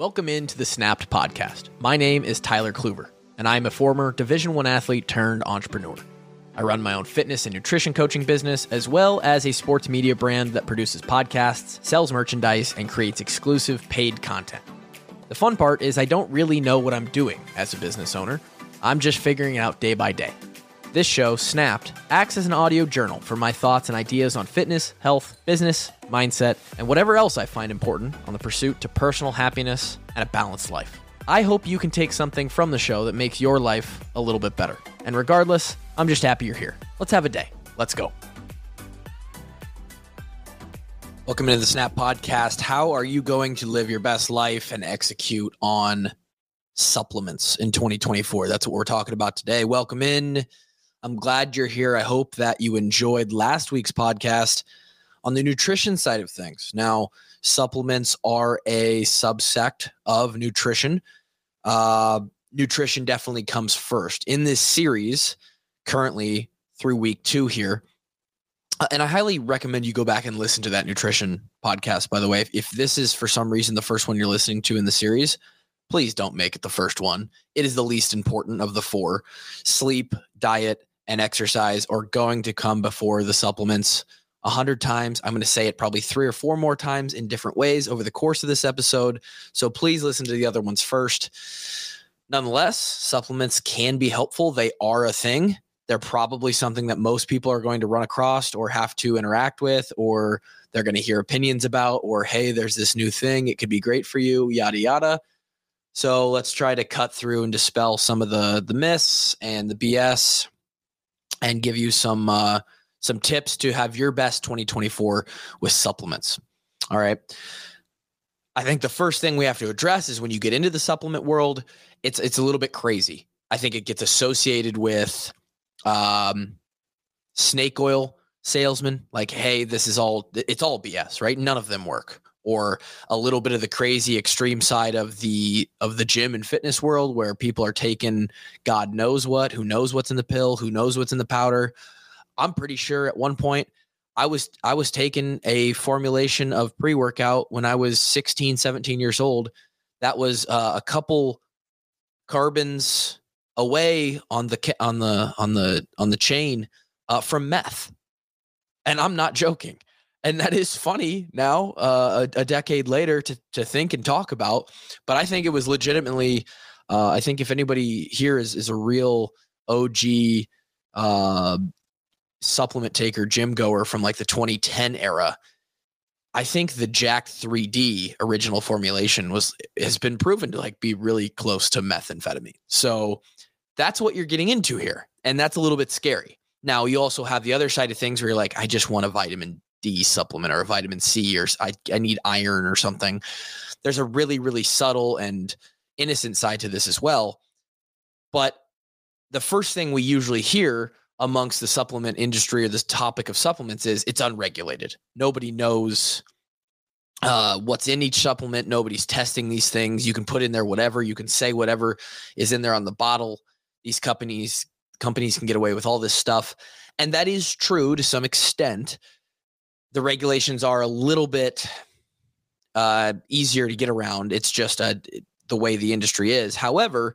Welcome into the Snapped podcast. My name is Tyler Kluver, and I'm a former Division 1 athlete turned entrepreneur. I run my own fitness and nutrition coaching business, as well as a sports media brand that produces podcasts, sells merchandise, and creates exclusive paid content. The fun part is I don't really know what I'm doing as a business owner. I'm just figuring it out day by day. This show, Snapped, acts as an audio journal for my thoughts and ideas on fitness, health, business, mindset, and whatever else I find important on the pursuit to personal happiness and a balanced life. I hope you can take something from the show that makes your life a little bit better. And regardless, I'm just happy you're here. Let's have a day. Let's go. Welcome to the Snap Podcast. How are you going to live your best life and execute on supplements in 2024? That's what we're talking about today. Welcome in. I'm glad you're here. I hope that you enjoyed last week's podcast on the nutrition side of things. Now, supplements are a subsect of nutrition. Uh, nutrition definitely comes first in this series, currently through week two here. Uh, and I highly recommend you go back and listen to that nutrition podcast, by the way. If, if this is for some reason the first one you're listening to in the series, please don't make it the first one. It is the least important of the four sleep, diet, and exercise are going to come before the supplements a hundred times. I'm going to say it probably three or four more times in different ways over the course of this episode. So please listen to the other ones first. Nonetheless, supplements can be helpful. They are a thing. They're probably something that most people are going to run across or have to interact with, or they're going to hear opinions about, or hey, there's this new thing. It could be great for you, yada, yada. So let's try to cut through and dispel some of the the myths and the BS and give you some uh, some tips to have your best 2024 with supplements. All right. I think the first thing we have to address is when you get into the supplement world, it's it's a little bit crazy. I think it gets associated with um, snake oil salesmen. Like, hey, this is all it's all BS, right? None of them work or a little bit of the crazy extreme side of the of the gym and fitness world where people are taking god knows what who knows what's in the pill who knows what's in the powder. I'm pretty sure at one point i was i was taking a formulation of pre-workout when i was 16 17 years old. That was uh, a couple carbons away on the on the on the on the chain uh, from meth. And i'm not joking and that is funny now uh, a, a, decade later to, to think and talk about but i think it was legitimately uh, i think if anybody here is, is a real og uh, supplement taker gym goer from like the 2010 era i think the Jack3d original formulation was has been proven to like be really close to methamphetamine. So that's what you're getting into here and that's a little bit scary. Now you also have the other side of things where you're like i just want a vitamin D supplement or a vitamin C or I, I need iron or something. There's a really, really subtle and innocent side to this as well. But the first thing we usually hear amongst the supplement industry or this topic of supplements is it's unregulated. Nobody knows uh, what's in each supplement. Nobody's testing these things. You can put in there whatever. You can say whatever is in there on the bottle. These companies companies can get away with all this stuff, and that is true to some extent the regulations are a little bit uh, easier to get around. It's just a, the way the industry is. However,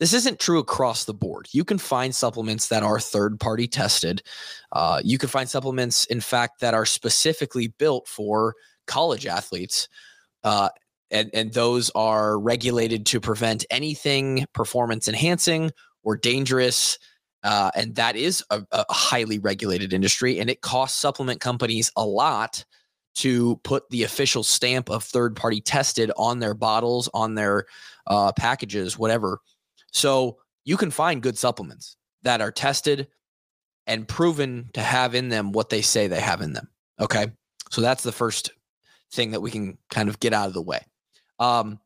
this isn't true across the board. You can find supplements that are third party tested. Uh, you can find supplements, in fact, that are specifically built for college athletes. Uh, and, and those are regulated to prevent anything performance enhancing or dangerous uh, and that is a, a highly regulated industry, and it costs supplement companies a lot to put the official stamp of third party tested on their bottles, on their uh, packages, whatever. So you can find good supplements that are tested and proven to have in them what they say they have in them. Okay. So that's the first thing that we can kind of get out of the way. Um,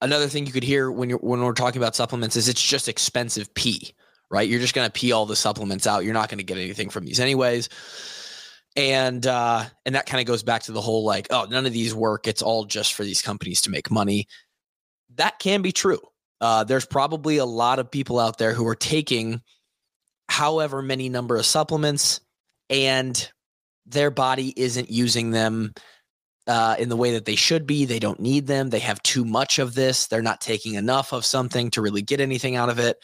another thing you could hear when you're when we're talking about supplements is it's just expensive pee right? You're just going to pee all the supplements out. You're not going to get anything from these anyways. And uh, and that kind of goes back to the whole like, oh, none of these work. It's all just for these companies to make money. That can be true. Uh, there's probably a lot of people out there who are taking however many number of supplements and their body isn't using them uh, in the way that they should be. They don't need them. They have too much of this. They're not taking enough of something to really get anything out of it.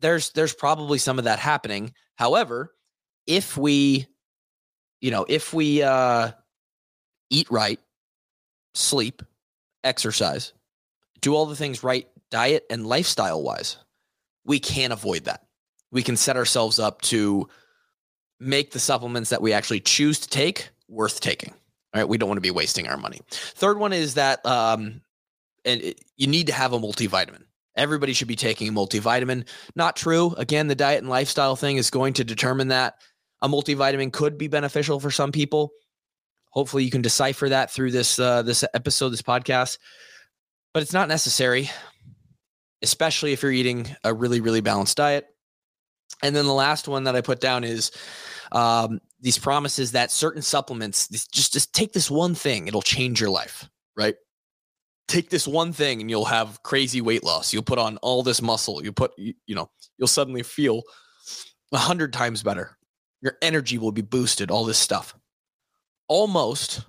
There's there's probably some of that happening. However, if we, you know, if we uh, eat right, sleep, exercise, do all the things right, diet and lifestyle wise, we can avoid that. We can set ourselves up to make the supplements that we actually choose to take worth taking. All right, we don't want to be wasting our money. Third one is that um, and it, you need to have a multivitamin. Everybody should be taking a multivitamin. Not true. Again, the diet and lifestyle thing is going to determine that a multivitamin could be beneficial for some people. Hopefully, you can decipher that through this uh, this episode, this podcast. But it's not necessary, especially if you're eating a really really balanced diet. And then the last one that I put down is um, these promises that certain supplements, just just take this one thing, it'll change your life, right? Take this one thing and you'll have crazy weight loss. You'll put on all this muscle. You put, you, you know, you'll suddenly feel a hundred times better. Your energy will be boosted. All this stuff, almost,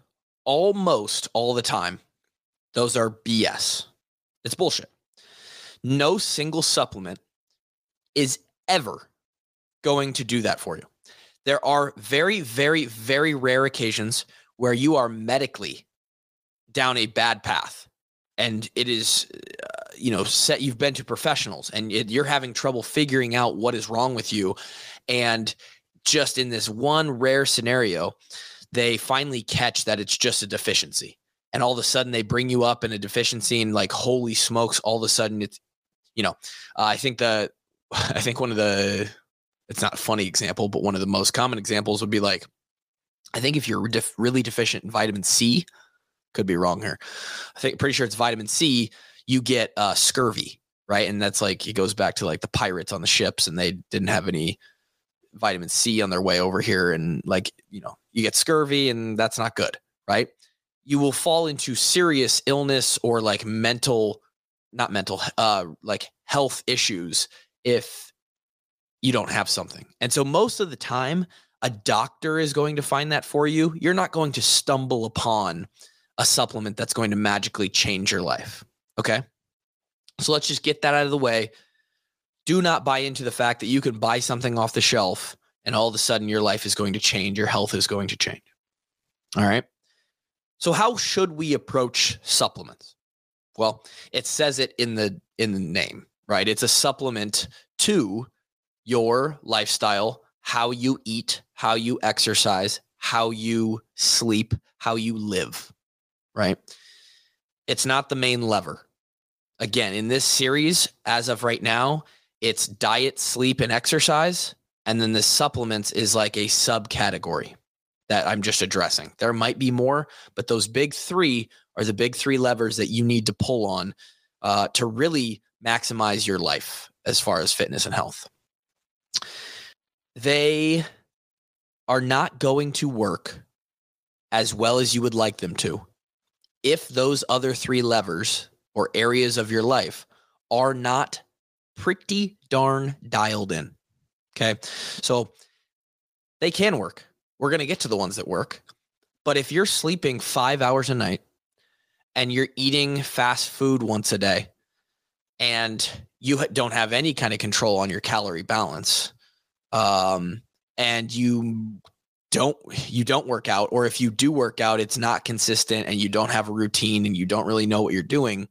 almost all the time, those are BS. It's bullshit. No single supplement is ever going to do that for you. There are very, very, very rare occasions where you are medically down a bad path and it is uh, you know set you've been to professionals and it, you're having trouble figuring out what is wrong with you. And just in this one rare scenario they finally catch that it's just a deficiency. And all of a sudden they bring you up in a deficiency and like holy smokes all of a sudden it's you know uh, i think the i think one of the it's not a funny example, but one of the most common examples would be like, I think if you're def- really deficient in vitamin C, could be wrong here. I think pretty sure it's vitamin C, you get uh, scurvy, right? And that's like it goes back to like the pirates on the ships, and they didn't have any vitamin C on their way over here, and like you know, you get scurvy, and that's not good, right? You will fall into serious illness or like mental, not mental, uh, like health issues if you don't have something. And so most of the time, a doctor is going to find that for you. You're not going to stumble upon a supplement that's going to magically change your life. Okay. So let's just get that out of the way. Do not buy into the fact that you can buy something off the shelf and all of a sudden your life is going to change, your health is going to change. All right. So how should we approach supplements? Well, it says it in the in the name, right? It's a supplement to your lifestyle, how you eat, how you exercise, how you sleep, how you live, right? It's not the main lever. Again, in this series, as of right now, it's diet, sleep, and exercise. And then the supplements is like a subcategory that I'm just addressing. There might be more, but those big three are the big three levers that you need to pull on uh, to really maximize your life as far as fitness and health they are not going to work as well as you would like them to if those other three levers or areas of your life are not pretty darn dialed in. Okay. So they can work. We're going to get to the ones that work. But if you're sleeping five hours a night and you're eating fast food once a day and you don't have any kind of control on your calorie balance, um, and you don't you don't work out or if you do work out it's not consistent and you don't have a routine and you don't really know what you're doing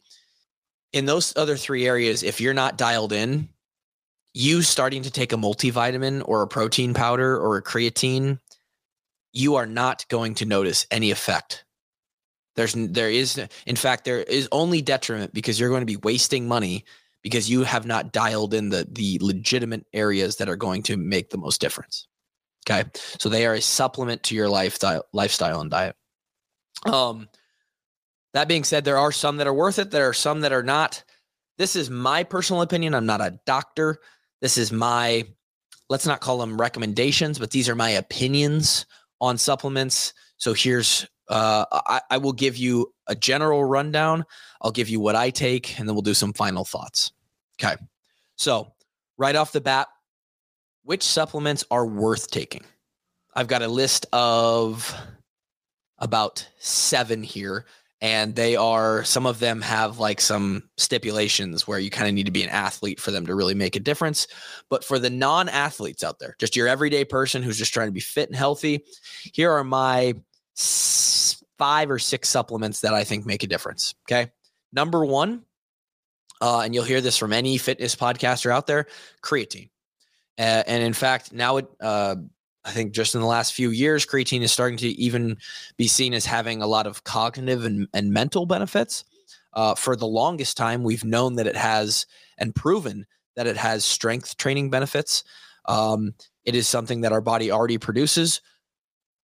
in those other three areas if you're not dialed in you starting to take a multivitamin or a protein powder or a creatine you are not going to notice any effect there's there is in fact there is only detriment because you're going to be wasting money because you have not dialed in the the legitimate areas that are going to make the most difference. Okay. So they are a supplement to your lifestyle lifestyle and diet. Um that being said, there are some that are worth it. There are some that are not. This is my personal opinion. I'm not a doctor. This is my, let's not call them recommendations, but these are my opinions on supplements. So here's, uh, I, I will give you a general rundown. I'll give you what I take, and then we'll do some final thoughts. Okay. So, right off the bat, which supplements are worth taking? I've got a list of about seven here and they are some of them have like some stipulations where you kind of need to be an athlete for them to really make a difference. But for the non-athletes out there just your everyday person who's just trying to be fit and healthy here are my five or six supplements that i think make a difference okay? Number one uh, and you'll hear this from any fitness podcaster out there creatine uh, and in fact now it uh, I think just in the last few years, creatine is starting to even be seen as having a lot of cognitive and, and mental benefits. Uh, for the longest time, we've known that it has and proven that it has strength training benefits. Um, it is something that our body already produces,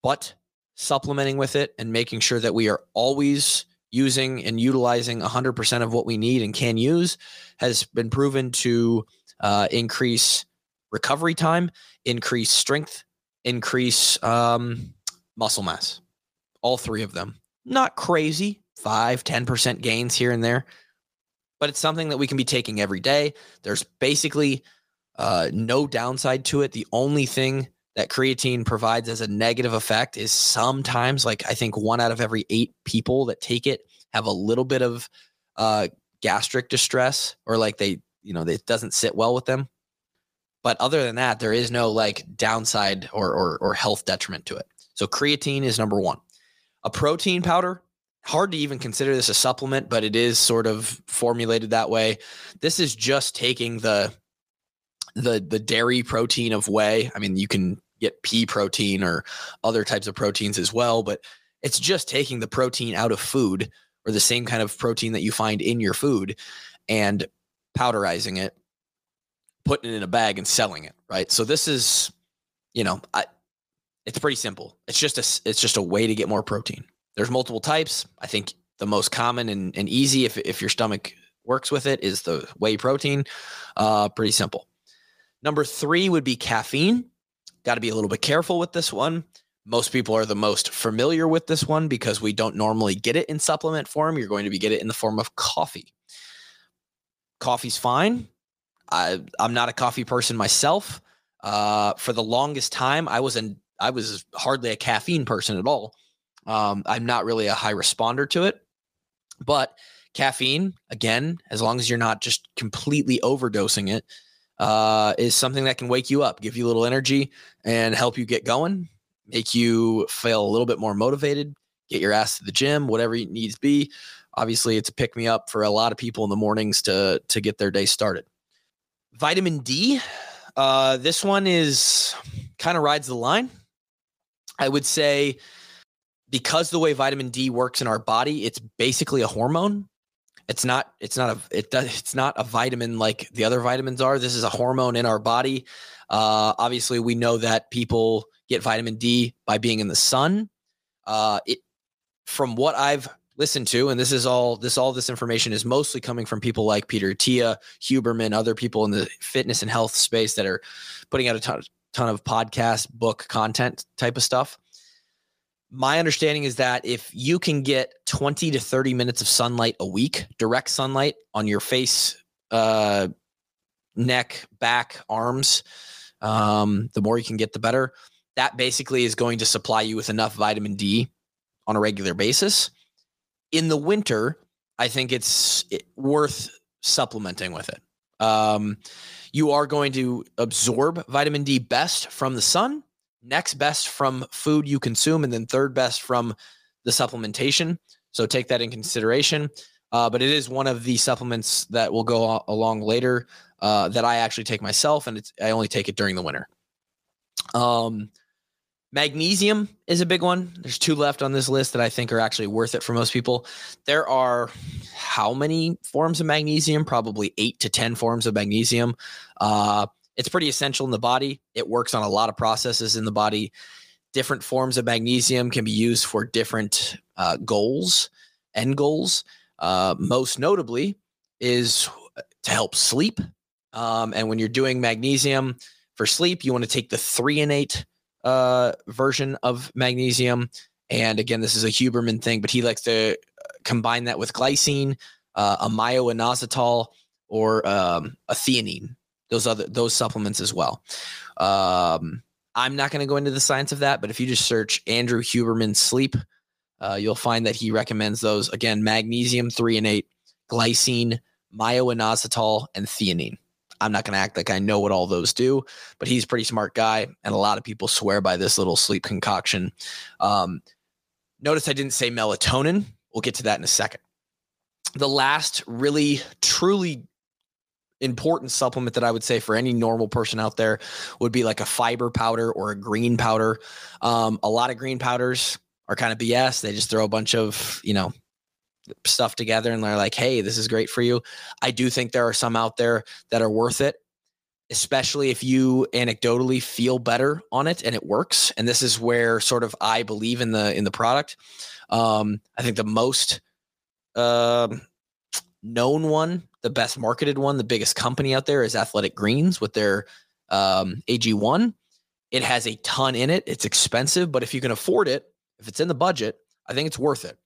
but supplementing with it and making sure that we are always using and utilizing 100% of what we need and can use has been proven to uh, increase recovery time, increase strength increase um, muscle mass. All three of them. Not crazy, five, 10% gains here and there, but it's something that we can be taking every day. There's basically uh, no downside to it. The only thing that creatine provides as a negative effect is sometimes, like I think one out of every eight people that take it have a little bit of uh, gastric distress or like they, you know, it doesn't sit well with them. But other than that, there is no like downside or, or, or health detriment to it. So creatine is number one. A protein powder, hard to even consider this a supplement, but it is sort of formulated that way. This is just taking the the the dairy protein of whey. I mean, you can get pea protein or other types of proteins as well, but it's just taking the protein out of food or the same kind of protein that you find in your food and powderizing it putting it in a bag and selling it, right? So this is, you know, I, it's pretty simple. It's just a it's just a way to get more protein. There's multiple types. I think the most common and, and easy if if your stomach works with it is the whey protein. Uh, pretty simple. Number three would be caffeine. Got to be a little bit careful with this one. Most people are the most familiar with this one because we don't normally get it in supplement form. You're going to be get it in the form of coffee. Coffee's fine. I, I'm not a coffee person myself. Uh, for the longest time, I was an I was hardly a caffeine person at all. Um, I'm not really a high responder to it, but caffeine, again, as long as you're not just completely overdosing it, uh, is something that can wake you up, give you a little energy, and help you get going, make you feel a little bit more motivated, get your ass to the gym, whatever it needs be. Obviously, it's a pick me up for a lot of people in the mornings to to get their day started. Vitamin D. Uh, this one is kind of rides the line. I would say because the way vitamin D works in our body, it's basically a hormone. It's not. It's not a. It does. It's not a vitamin like the other vitamins are. This is a hormone in our body. Uh, obviously, we know that people get vitamin D by being in the sun. Uh, it, from what I've listen to, and this is all this all this information is mostly coming from people like Peter Attia Huberman, other people in the fitness and health space that are putting out a ton, ton of podcast, book content type of stuff. My understanding is that if you can get 20 to 30 minutes of sunlight a week, direct sunlight on your face, uh, neck, back, arms, um, the more you can get, the better. That basically is going to supply you with enough vitamin D on a regular basis in the winter, I think it's worth supplementing with it. Um, you are going to absorb vitamin D best from the sun, next best from food you consume, and then third best from the supplementation. So take that in consideration. Uh, but it is one of the supplements that will go along later uh, that I actually take myself, and I only take it during the winter. Um, Magnesium is a big one. There's two left on this list that I think are actually worth it for most people. There are how many forms of magnesium? Probably eight to 10 forms of magnesium. Uh, it's pretty essential in the body. It works on a lot of processes in the body. Different forms of magnesium can be used for different uh, goals, end goals. Uh, most notably is to help sleep. Um, and when you're doing magnesium for sleep, you want to take the threonate uh, version of magnesium. And again, this is a Huberman thing, but he likes to uh, combine that with glycine, uh, a myo-inositol, or um, a theanine. Those other those supplements as well. Um, I'm not going to go into the science of that, but if you just search Andrew Huberman sleep uh, you'll find that he recommends those again magnesium threonate, glycine, myo-inositol, and theanine. I'm not going to act like I know what all those do, but he's a pretty smart guy. And a lot of people swear by this little sleep concoction. Um, notice I didn't say melatonin. We'll get to that in a second. The last really, truly important supplement that I would say for any normal person out there would be like a fiber powder or a green powder. Um, a lot of green powders are kind of BS. They just throw a bunch of, you know, stuff together and they're like, hey, this is great for you. I do think there are some out there that are worth it, especially if you anecdotally feel better on it and it works. And this is where sort of I believe in the in the product. Um, I think the most uh, known one, the best marketed one, the biggest company out there is Athletic Greens with their um, AG1. It has a ton in it. It's expensive, but if you can afford it, if it's in the budget, I think it's worth it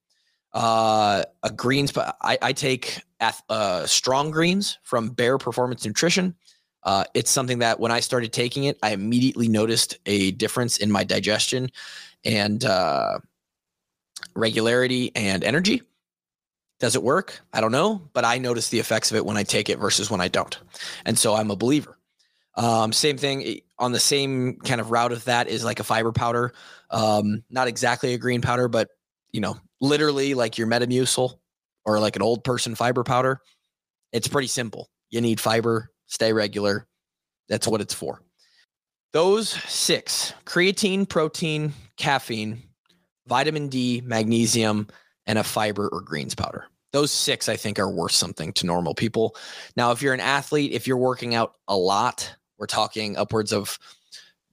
uh, a greens. I, I take uh, strong greens from Bare Performance Nutrition. Uh, it's something that when I started taking it, I immediately noticed a difference in my digestion and uh, regularity and energy. Does it work? I don't know, but I notice the effects of it when I take it versus when I don't. And so I'm a believer. Um, same thing eh, on the same kind of route of that is like a fiber powder. Um, not exactly a green powder, but you know, literally like your Metamucil or like an old person fiber powder. It's pretty simple. You need fiber, stay regular. That's what it's for. Those six creatine, protein, caffeine, vitamin D, magnesium, and a fiber or greens powder. Those six, I think, are worth something to normal people. Now, if you're an athlete, if you're working out a lot, we're talking upwards of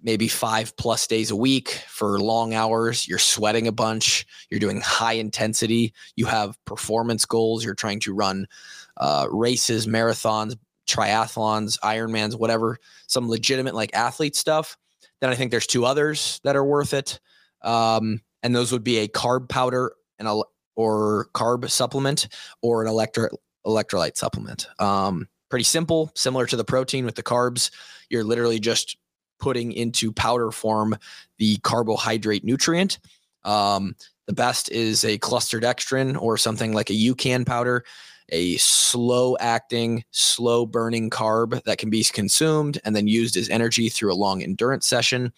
maybe five plus days a week for long hours. You're sweating a bunch. You're doing high intensity. You have performance goals. You're trying to run uh, races, marathons, triathlons, Ironmans, whatever, some legitimate like athlete stuff. Then I think there's two others that are worth it. Um, and those would be a carb powder and a, or carb supplement or an electro, electrolyte supplement. Um, pretty simple, similar to the protein with the carbs. You're literally just putting into powder form the carbohydrate nutrient. Um, the best is a cluster dextrin or something like a UCAN powder, a slow acting, slow burning carb that can be consumed and then used as energy through a long endurance session.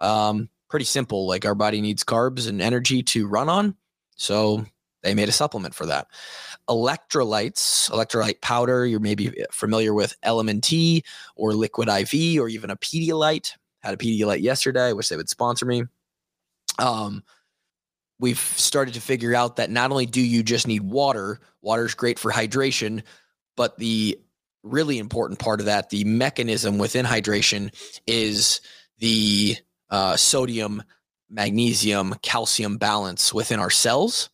Um, pretty simple. Like our body needs carbs and energy to run on. So they made a supplement for that. Electrolytes, electrolyte powder, you're maybe familiar with LMNT or Liquid IV or even a Pedialyte. Had a Pedialyte yesterday. I wish they would sponsor me. Um, we've started to figure out that not only do you just need water, water is great for hydration, but the really important part of that, the mechanism within hydration, is the uh, sodium, magnesium, calcium balance within our cells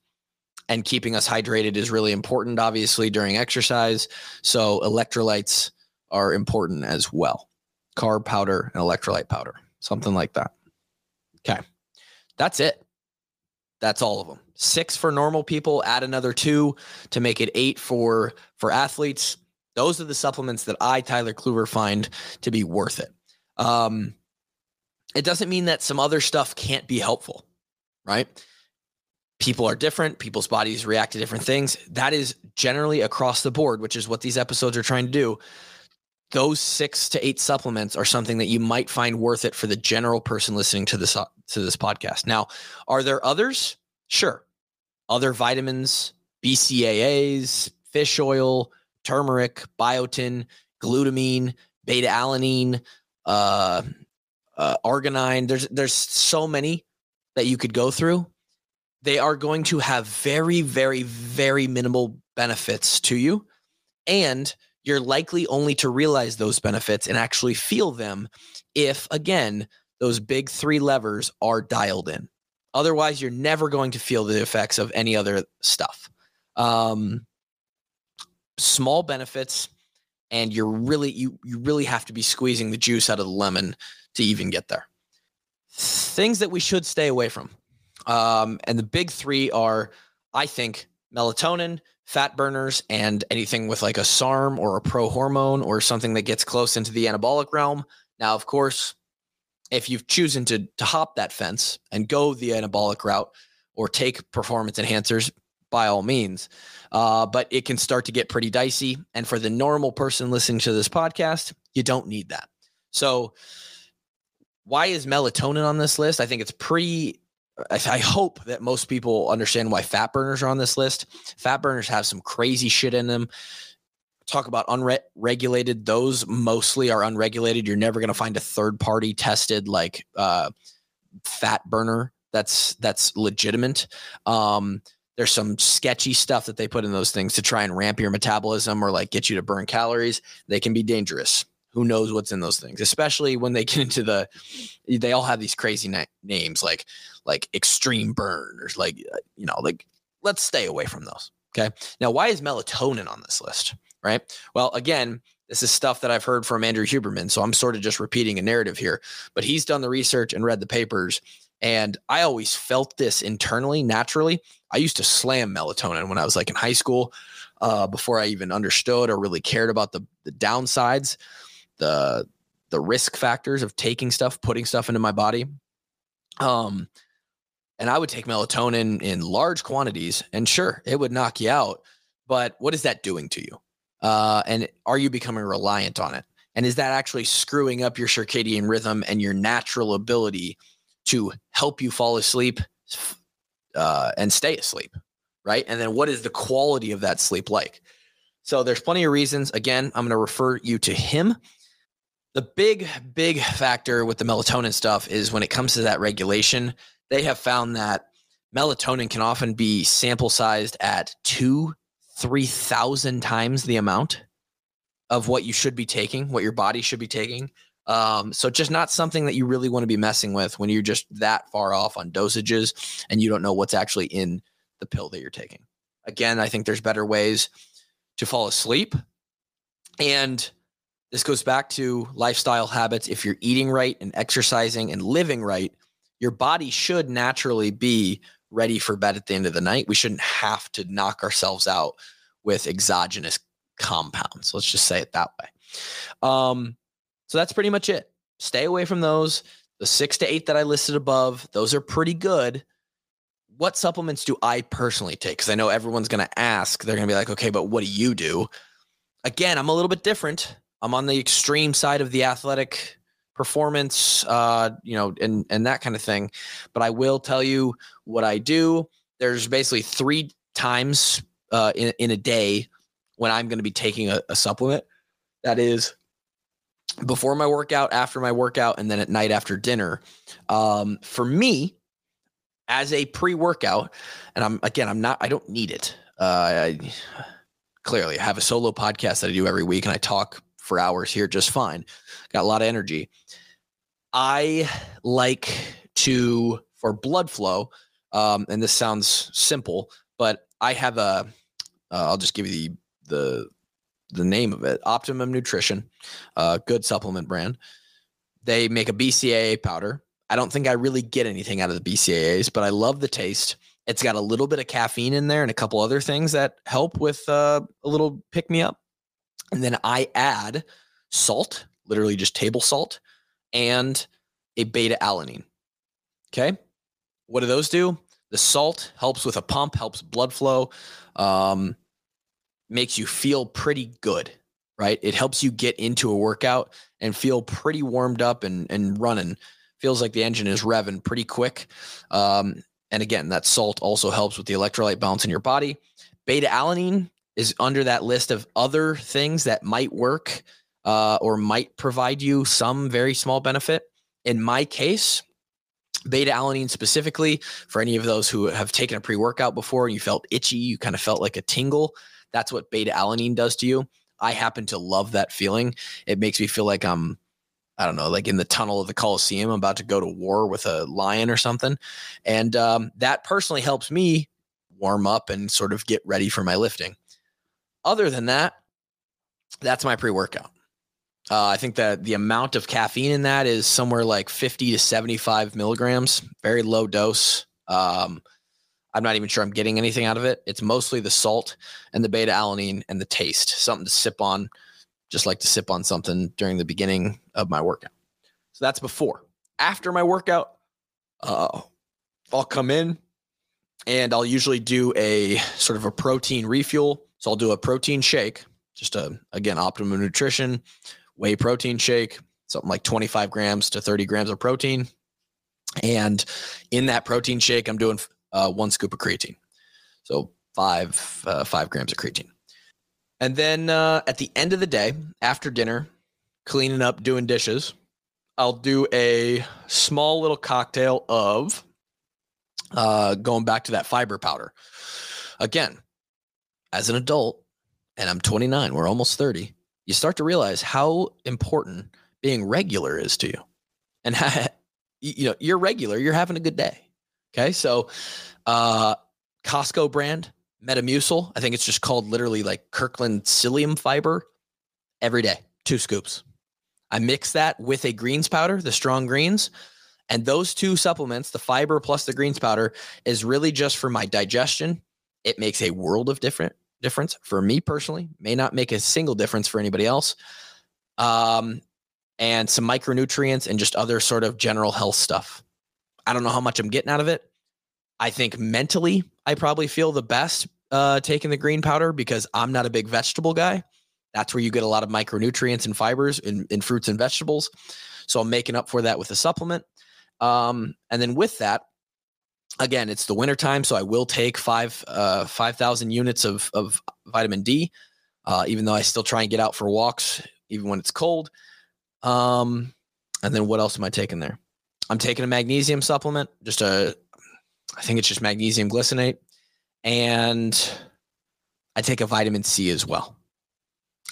and keeping us hydrated is really important, obviously, during exercise. So electrolytes are important as well. Carb powder and electrolyte powder, something like that. Okay. That's it. That's all of them. Six for normal people, add another two to make it eight for for athletes. Those are the supplements that I, Tyler Kluver, find to be worth it. Um, it doesn't mean that some other stuff can't be helpful, right? People are different. People's bodies react to different things. That is generally across the board which is what these episodes are trying to do. Those six to eight supplements are something that you might find worth it for the general person listening to this to this podcast. Now are there others? Sure. Other vitamins bcaas fish oil turmeric biotin glutamine beta alanine uh, uh, arginine. There's there's so many that you could go through they are going to have very, very, very minimal benefits to you. And you're likely only to realize those benefits and actually feel them if, again, those big three levers are dialed in. Otherwise, you're never going to feel the effects of any other stuff. Um, small benefits, and you're really you you really have to be squeezing the juice out of the lemon to even get there. Things that we should stay away from. Um, and the big three are, I think, melatonin, fat burners, and anything with like a SARM or a pro hormone or something that gets close into the anabolic realm. Now, of course, if you've chosen to to hop that fence and go the anabolic route or take performance enhancers by all means. Uh, but it can start to get pretty dicey. And for the normal person listening to this podcast, you don't need that. So, why is melatonin on this list? I think it's pretty. I hope that most people understand why fat burners are on this list. Fat burners have some crazy shit in them. Talk about unregulated; those mostly are unregulated. You're never going to find a third party tested like uh, fat burner that's that's legitimate. Um, there's some sketchy stuff that they put in those things to try and ramp your metabolism or like get you to burn calories. They can be dangerous. Who knows what's in those things, especially when they get into the, they all have these crazy na- names like, like extreme burn or like, uh, you know, like let's stay away from those. Okay. Now, why is melatonin on this list? Right. Well, again, this is stuff that I've heard from Andrew Huberman. So I'm sort of just repeating a narrative here, but he's done the research and read the papers and I always felt this internally, naturally. I used to slam melatonin when I was like in high school, uh, before I even understood or really cared about the the downsides, the the risk factors of taking stuff, putting stuff into my body. Um, and I would take melatonin in large quantities, and sure, it would knock you out. But what is that doing to you? Uh, and are you becoming reliant on it? And is that actually screwing up your circadian rhythm and your natural ability to help you fall asleep uh, and stay asleep, right? And then what is the quality of that sleep like? So there's plenty of reasons. Again, I'm going to refer you to him. The big, big factor with the melatonin stuff is when it comes to that regulation, they have found that melatonin can often be sample sized at two, 3,000 times the amount of what you should be taking, what your body should be taking. Um, so just not something that you really want to be messing with when you're just that far off on dosages and you don't know what's actually in the pill that you're taking. Again, I think there's better ways to fall asleep. And this goes back to lifestyle habits. If you're eating right and exercising and living right, your body should naturally be ready for bed at the end of the night. We shouldn't have to knock ourselves out with exogenous compounds. Let's just say it that way. Um, so that's pretty much it. Stay away from those. The six to eight that I listed above, those are pretty good. What supplements do I personally take? Because I know everyone's going to ask. They're going to be like, okay, but what do you do? Again, I'm a little bit different. I'm on the extreme side of the athletic performance, uh, you know, and and that kind of thing. But I will tell you what I do. There's basically three times uh, in in a day when I'm going to be taking a, a supplement. That is before my workout, after my workout, and then at night after dinner. Um, for me, as a pre-workout, and I'm again, I'm not, I don't need it. Uh, I clearly I have a solo podcast that I do every week, and I talk for hours here just fine. Got a lot of energy. I like to for blood flow, um, and this sounds simple, but I have a. will uh, just give you the the the name of it Optimum Nutrition, uh, good supplement brand. They make a BCAA powder. I don't think I really get anything out of the BCAAs, but I love the taste. It's got a little bit of caffeine in there and a couple other things that help with uh, a little pick me up. And then I add salt, literally just table salt, and a beta alanine. Okay. What do those do? The salt helps with a pump, helps blood flow. Um, makes you feel pretty good, right? It helps you get into a workout and feel pretty warmed up and, and running. Feels like the engine is revving pretty quick. Um, and again, that salt also helps with the electrolyte balance in your body. Beta alanine is under that list of other things that might work uh, or might provide you some very small benefit. In my case, beta alanine specifically, for any of those who have taken a pre workout before and you felt itchy, you kind of felt like a tingle. That's what beta alanine does to you. I happen to love that feeling. It makes me feel like I'm, I don't know, like in the tunnel of the Coliseum, I'm about to go to war with a lion or something. And um, that personally helps me warm up and sort of get ready for my lifting. Other than that, that's my pre workout. Uh, I think that the amount of caffeine in that is somewhere like 50 to 75 milligrams, very low dose. Um, I'm not even sure I'm getting anything out of it. It's mostly the salt and the beta alanine and the taste, something to sip on, just like to sip on something during the beginning of my workout. So that's before. After my workout, uh, I'll come in and I'll usually do a sort of a protein refuel. So I'll do a protein shake, just a again optimum nutrition, whey protein shake, something like 25 grams to 30 grams of protein. And in that protein shake, I'm doing uh, one scoop of creatine. So five uh, five grams of creatine. And then uh, at the end of the day, after dinner, cleaning up, doing dishes, I'll do a small little cocktail of uh, going back to that fiber powder. Again, as an adult, and I'm 29, we're almost 30, you start to realize how important being regular is to you. And you know, you're regular, you're having a good day. Okay. So, uh, Costco brand Metamucil, I think it's just called literally like Kirkland psyllium fiber every day, two scoops. I mix that with a greens powder, the strong greens. And those two supplements, the fiber plus the greens powder, is really just for my digestion. It makes a world of different difference for me personally. May not make a single difference for anybody else. Um, and some micronutrients and just other sort of general health stuff. I don't know how much I'm getting out of it. I think mentally, I probably feel the best uh, taking the green powder because I'm not a big vegetable guy. That's where you get a lot of micronutrients and fibers in, in fruits and vegetables. So I'm making up for that with a supplement. Um, and then with that, again, it's the wintertime, so I will take five uh, five thousand units of of vitamin D, uh, even though I still try and get out for walks even when it's cold. Um, and then what else am I taking there? I'm taking a magnesium supplement, just a, I think it's just magnesium glycinate, and I take a vitamin C as well.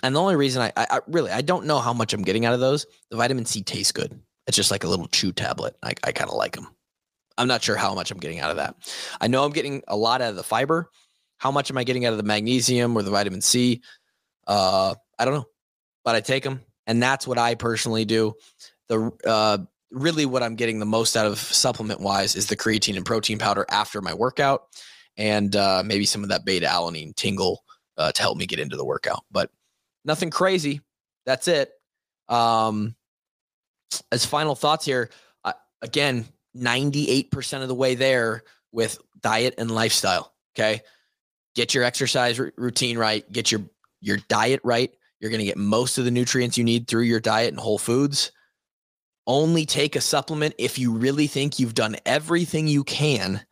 And the only reason I, I, I really I don't know how much I'm getting out of those. The vitamin C tastes good. It's just like a little chew tablet. I, I kind of like them. I'm not sure how much I'm getting out of that. I know I'm getting a lot out of the fiber. How much am I getting out of the magnesium or the vitamin C? Uh, I don't know, but I take them, and that's what I personally do. The uh, really what I'm getting the most out of supplement wise is the creatine and protein powder after my workout, and uh, maybe some of that beta alanine tingle uh, to help me get into the workout. But nothing crazy. That's it. Um, as final thoughts here, uh, again, 98% of the way there with diet and lifestyle. Okay. Get your exercise r- routine right, get your your diet right. You're going to get most of the nutrients you need through your diet and whole foods. Only take a supplement if you really think you've done everything you can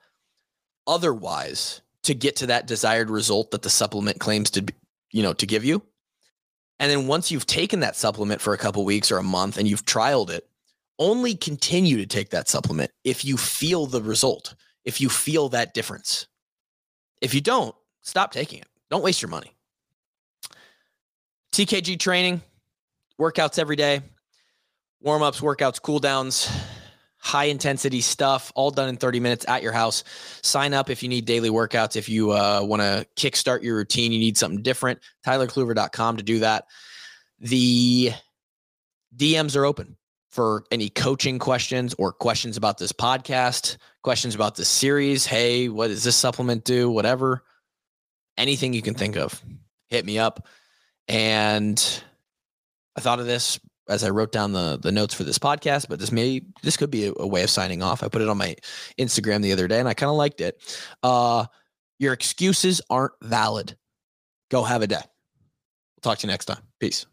otherwise to get to that desired result that the supplement claims to be, you know, to give you. And then once you've taken that supplement for a couple weeks or a month and you've trialed it, only continue to take that supplement if you feel the result, if you feel that difference. If you don't, stop taking it. Don't waste your money. TKG training, workouts every day, warm ups, workouts, cool downs, high intensity stuff, all done in 30 minutes at your house. Sign up if you need daily workouts. If you uh, want to kickstart your routine, you need something different, tylerkluver.com to do that. The DMs are open for any coaching questions or questions about this podcast, questions about this series. Hey, what does this supplement do? Whatever, anything you can think of, hit me up. And I thought of this as I wrote down the the notes for this podcast, but this may this could be a, a way of signing off. I put it on my Instagram the other day, and I kind of liked it. Uh, your excuses aren't valid. Go have a day. We'll talk to you next time. Peace.